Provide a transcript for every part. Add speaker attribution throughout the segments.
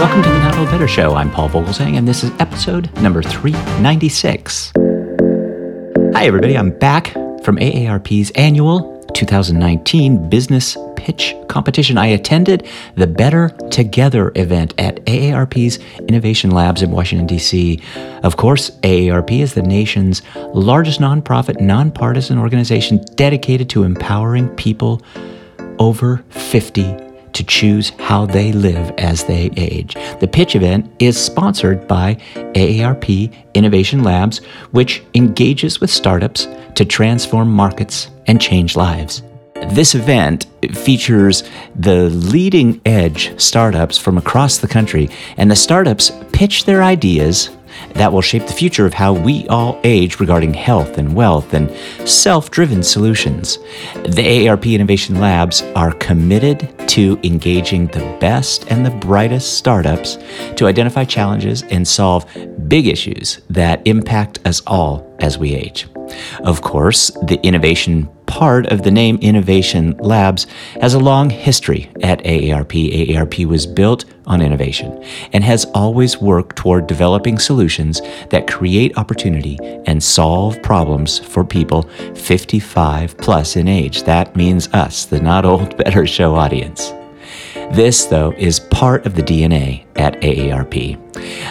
Speaker 1: Welcome to the Not Old Better Show. I'm Paul Vogelzang, and this is episode number 396. Hi, everybody. I'm back from AARP's annual 2019 Business Pitch Competition. I attended the Better Together event at AARP's Innovation Labs in Washington, D.C. Of course, AARP is the nation's largest nonprofit, nonpartisan organization dedicated to empowering people over 50 to choose how they live as they age. The pitch event is sponsored by AARP Innovation Labs, which engages with startups to transform markets and change lives. This event features the leading edge startups from across the country, and the startups pitch their ideas that will shape the future of how we all age regarding health and wealth and self driven solutions. The AARP Innovation Labs are committed to engaging the best and the brightest startups to identify challenges and solve big issues that impact us all as we age. Of course, the innovation part of the name Innovation Labs has a long history at AARP. AARP was built on innovation and has always worked toward developing solutions that create opportunity and solve problems for people 55 plus in age. That means us, the Not Old Better Show audience. This, though, is part of the DNA at AARP.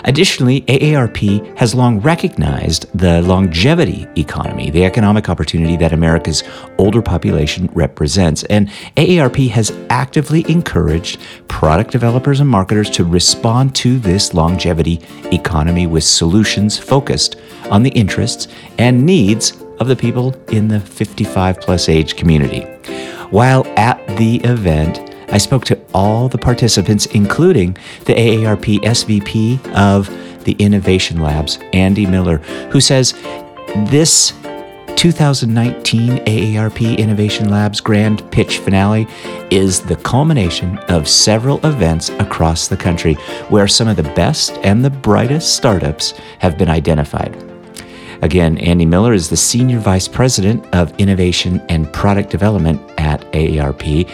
Speaker 1: Additionally, AARP has long recognized the longevity economy, the economic opportunity that America's older population represents, and AARP has actively encouraged product developers and marketers to respond to this longevity economy with solutions focused on the interests and needs of the people in the 55 plus age community. While at the event, I spoke to all the participants, including the AARP SVP of the Innovation Labs, Andy Miller, who says this 2019 AARP Innovation Labs Grand Pitch Finale is the culmination of several events across the country where some of the best and the brightest startups have been identified. Again, Andy Miller is the Senior Vice President of Innovation and Product Development at AARP.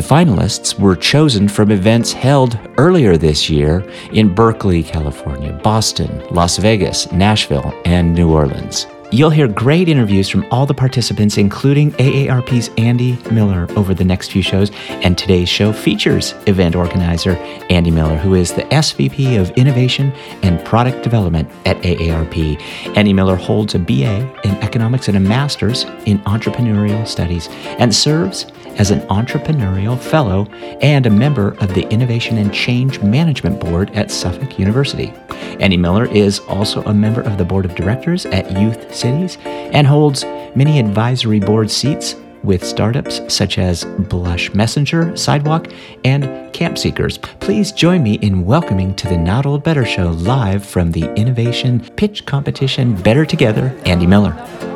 Speaker 1: The finalists were chosen from events held earlier this year in Berkeley, California, Boston, Las Vegas, Nashville, and New Orleans. You'll hear great interviews from all the participants, including AARP's Andy Miller, over the next few shows. And today's show features event organizer Andy Miller, who is the SVP of Innovation and Product Development at AARP. Andy Miller holds a BA in Economics and a Master's in Entrepreneurial Studies and serves as an entrepreneurial fellow and a member of the Innovation and Change Management Board at Suffolk University. Andy Miller is also a member of the board of directors at Youth Cities and holds many advisory board seats with startups such as Blush Messenger, Sidewalk, and Camp Seekers. Please join me in welcoming to the Not Old Better Show live from the Innovation Pitch Competition Better Together, Andy Miller.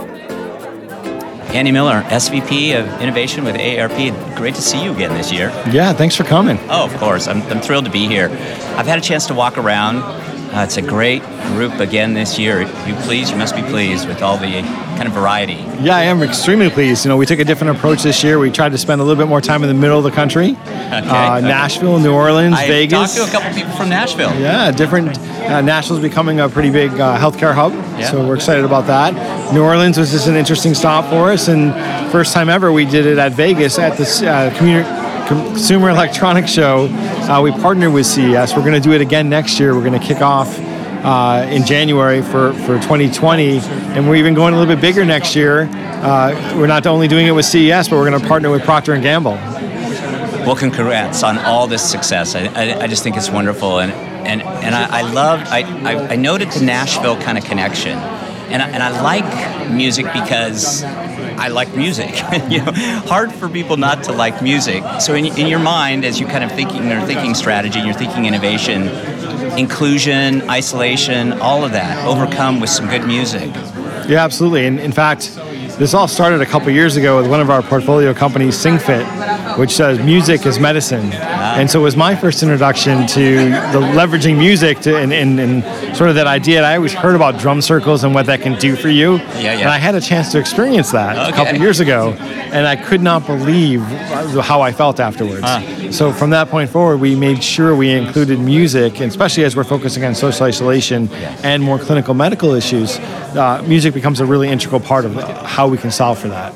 Speaker 1: Andy Miller, SVP of Innovation with AARP. Great to see you again this year.
Speaker 2: Yeah, thanks for coming.
Speaker 1: Oh, of course. I'm, I'm thrilled to be here. I've had a chance to walk around. Uh, it's a great group again this year. You pleased? You must be pleased with all the kind of variety.
Speaker 2: Yeah, I am extremely pleased. You know, we took a different approach this year. We tried to spend a little bit more time in the middle of the country. Okay, uh, okay. Nashville, New Orleans,
Speaker 1: I
Speaker 2: Vegas.
Speaker 1: I talked to a couple people from Nashville.
Speaker 2: Yeah, different. Uh, Nashville's becoming a pretty big uh, healthcare hub, yeah. so we're excited about that. New Orleans was just an interesting stop for us, and first time ever we did it at Vegas at the uh, community. Consumer Electronics Show. Uh, we partnered with CES. We're going to do it again next year. We're going to kick off uh, in January for, for 2020. And we're even going a little bit bigger next year. Uh, we're not only doing it with CES, but we're going to partner with Procter & Gamble.
Speaker 1: Well, congrats on all this success. I, I, I just think it's wonderful. And, and, and I, I loved, I, I, I noted the Nashville kind of connection. And I, and I like music because I like music. you know, hard for people not to like music. So in, in your mind, as you kind of thinking or thinking strategy, you're thinking innovation, inclusion, isolation, all of that overcome with some good music.
Speaker 2: Yeah, absolutely. And in fact, this all started a couple years ago with one of our portfolio companies, SingFit. Which says music is medicine. And so it was my first introduction to the leveraging music to, and, and, and, sort of that idea. I always heard about drum circles and what that can do for you.
Speaker 3: Yeah, yeah.
Speaker 2: And I had a chance to experience that okay. a couple years ago, and I could not believe how I felt afterwards. So from that point forward, we made sure we included music, and especially as we're focusing on social isolation yeah. and more clinical medical issues, uh, music becomes a really integral part of how we can solve for that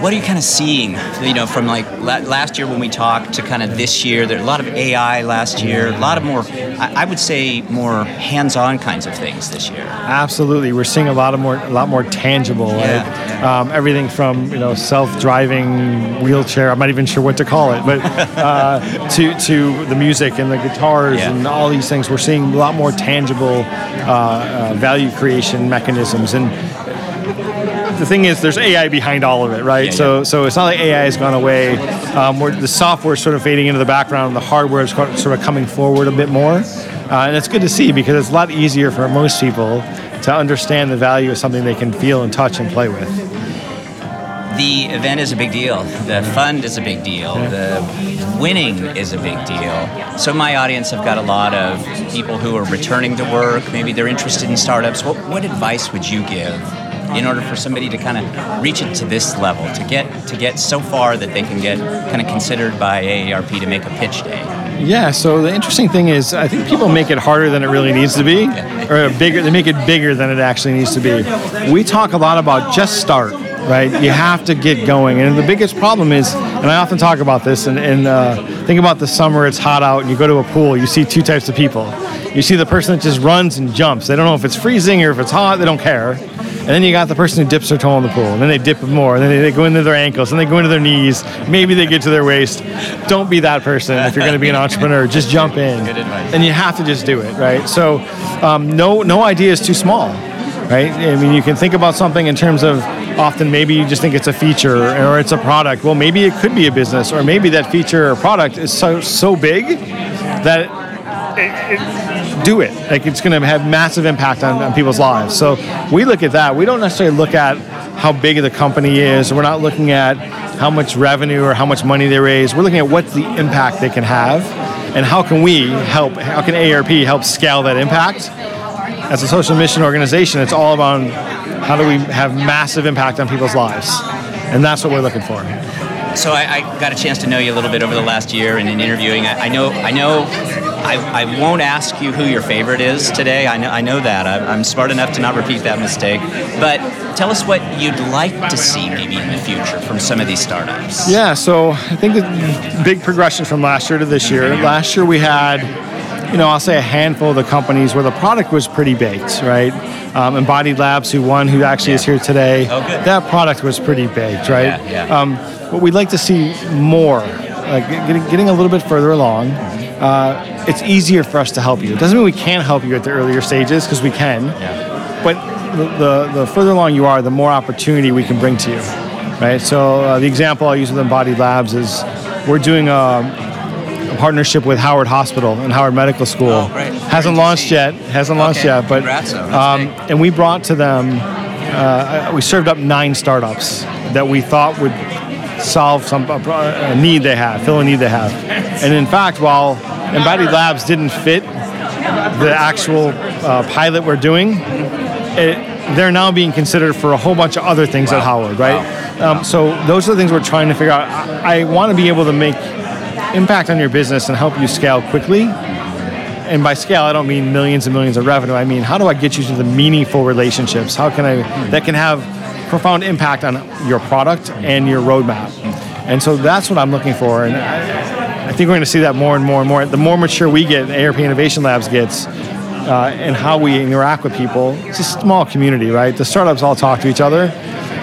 Speaker 3: what are you kind of seeing you know from like last year when we talked to kind of this year? There a lot of ai last year a lot of more i would say more hands-on kinds of things this year.
Speaker 2: Absolutely. We're seeing a lot of more a lot more tangible yeah, like, yeah. Um, everything from you know self-driving wheelchair i'm not even sure what to call it but uh, to to the music and the guitars yeah. and all these things. We're seeing a lot more tangible uh, uh, value creation mechanisms. And the thing is, there's AI behind all of it, right? Yeah, so, yeah. so it's not like AI has gone away. Um, the software is sort of fading into the background. and The hardware is sort of coming forward a bit more, uh, and it's good to see because it's a lot easier for most people to understand the value of something they can feel and touch and play with.
Speaker 3: The event is a big deal. The fund is a big deal. The winning is a big deal. So my audience have got a lot of people who are returning to work. Maybe they're interested in startups. What, what advice would you give in order for somebody to kind of reach it to this level, to get to get so far that they can get kind of considered by AARP to make a pitch day?
Speaker 2: Yeah. So the interesting thing is, I think people make it harder than it really needs to be, or bigger. They make it bigger than it actually needs to be. We talk a lot about just start right? You have to get going. And the biggest problem is, and I often talk about this, and, and uh, think about the summer, it's hot out, and you go to a pool, you see two types of people. You see the person that just runs and jumps. They don't know if it's freezing or if it's hot, they don't care. And then you got the person who dips their toe in the pool, and then they dip more, and then they, go into their ankles, and they go into their knees. Maybe they get to their waist. Don't be that person if you're going to be an entrepreneur. Just jump in, and you have to just do it, right? So, um, no, no idea is too small, right? I mean, you can think about something in terms of often maybe you just think it's a feature or it's a product. Well, maybe it could be a business, or maybe that feature or product is so so big that it, it, do it. Like it's going to have massive impact on, on, people's lives. So we look at that. We don't necessarily look at how big the company is. We're not looking at how much revenue or how much money they raise. We're looking at what's the impact they can have, and how can we help? How can AARP help scale that impact? As a social mission organization, it's all about how do we have massive impact on people's lives, and that's what we're looking for
Speaker 3: so I, I, got a chance to know you a little bit over the last year and in interviewing. I, I know I know I, I, won't ask you who your favorite is today. I know, I know that. I, I'm smart enough to not repeat that mistake. But tell us what you'd like to see maybe in the future from some of these startups.
Speaker 2: Yeah, so I think the big progression from last year to this year. Last year we had, you know, I'll say a handful of the companies where the product was pretty baked, right? Um, Embodied Labs, who won, who actually yeah. is here today.
Speaker 3: Oh, good.
Speaker 2: That product was pretty baked, right?
Speaker 3: Yeah, yeah. Um,
Speaker 2: what we'd like to see more, like getting, getting a little bit further along. Uh, it's easier for us to help you. It doesn't mean we can't help you at the earlier stages because we can. Yeah. But the, the, the, further along you are, the more opportunity we can bring to you, right? So uh, the example I use with Embodied Labs is we're doing a, a partnership with Howard Hospital and Howard Medical School.
Speaker 3: Oh, great.
Speaker 2: Hasn't
Speaker 3: great
Speaker 2: launched yet. Hasn't launched yet. But um, and we brought to them. Uh, we served up nine startups that we thought would solve some a need they have, fill a need they have. And in fact, while Embodied Labs didn't fit the actual uh, pilot we're doing, it, they're now being considered for a whole bunch of other things wow. at Howard, right? Wow. Um, so those are the things we're trying to figure out. I, I want to be able to make impact on your business and help you scale quickly. And by scale, I don't mean millions and millions of revenue. I mean, how do I get you to the meaningful relationships? How can I that can have profound impact on your product and your roadmap? And so that's what I'm looking for. And I, think we're going to see that more and more and more. The more mature we get, AARP Innovation Labs gets, uh, and how we interact with people, it's a small community, right? The startups all talk to each other.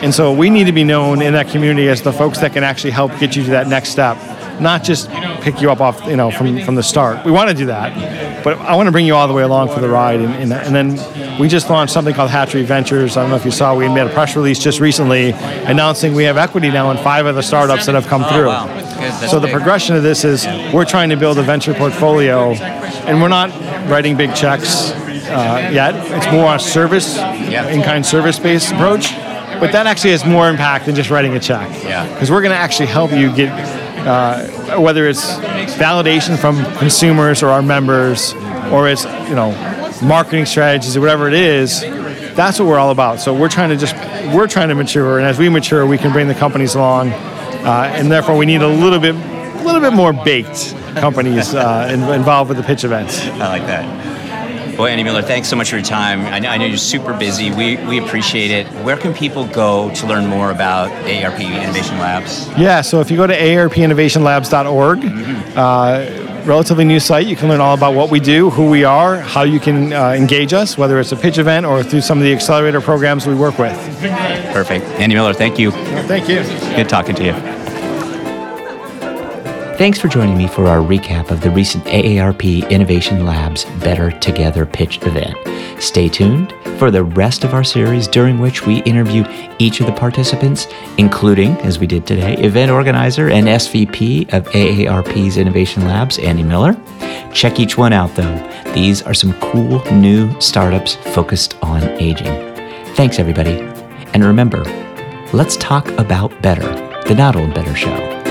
Speaker 2: And so we need to be known in that community as the folks that can actually help get you to that next step, not just pick you up off, you know, from, from the start. We want to do that, but I want to bring you all the way along for the ride. And, and, and then we just launched something called Hatchery Ventures. I don't know if you saw, we made a press release just recently announcing we have equity now in five of the startups that have come through.
Speaker 3: Oh, wow.
Speaker 2: So the progression of this is we're trying to build a venture portfolio, and we're not writing big checks uh, yet. It's more a service, in-kind service-based approach. But that actually has more impact than just writing a check.
Speaker 3: Yeah.
Speaker 2: Because we're going to actually help you get uh, whether it's validation from consumers or our members, or it's you know marketing strategies or whatever it is. That's what we're all about. So we're trying to just we're trying to mature, and as we mature, we can bring the companies along, uh, and therefore we need a little bit a little bit more baked companies uh, involved with the pitch events.
Speaker 1: I like that. Well, Andy Miller, thanks so much for your time. I know, I know, you're super busy. We, we appreciate it. Where can people go to learn more about AARP Innovation Labs?
Speaker 2: Yeah, so if you go to aarpinnovationlabs.org, mm-hmm. uh, relatively new site, you can learn all about what we do, who we are, how you can uh, engage us, whether it's a pitch event or through some of the accelerator programs we work with.
Speaker 1: Perfect. Andy Miller, thank you.
Speaker 2: thank you.
Speaker 1: Good talking to you. Thanks for joining me for our recap of the recent AARP Innovation Labs Better Together pitch event. Stay tuned for the rest of our series, during which we interview each of the participants, including, as we did today, event organizer and SVP of AARP's Innovation Labs, Andy Miller. Check each one out, though. These are some cool new startups focused on aging. Thanks, everybody. And remember, let's talk about better, the Not Old Better Show.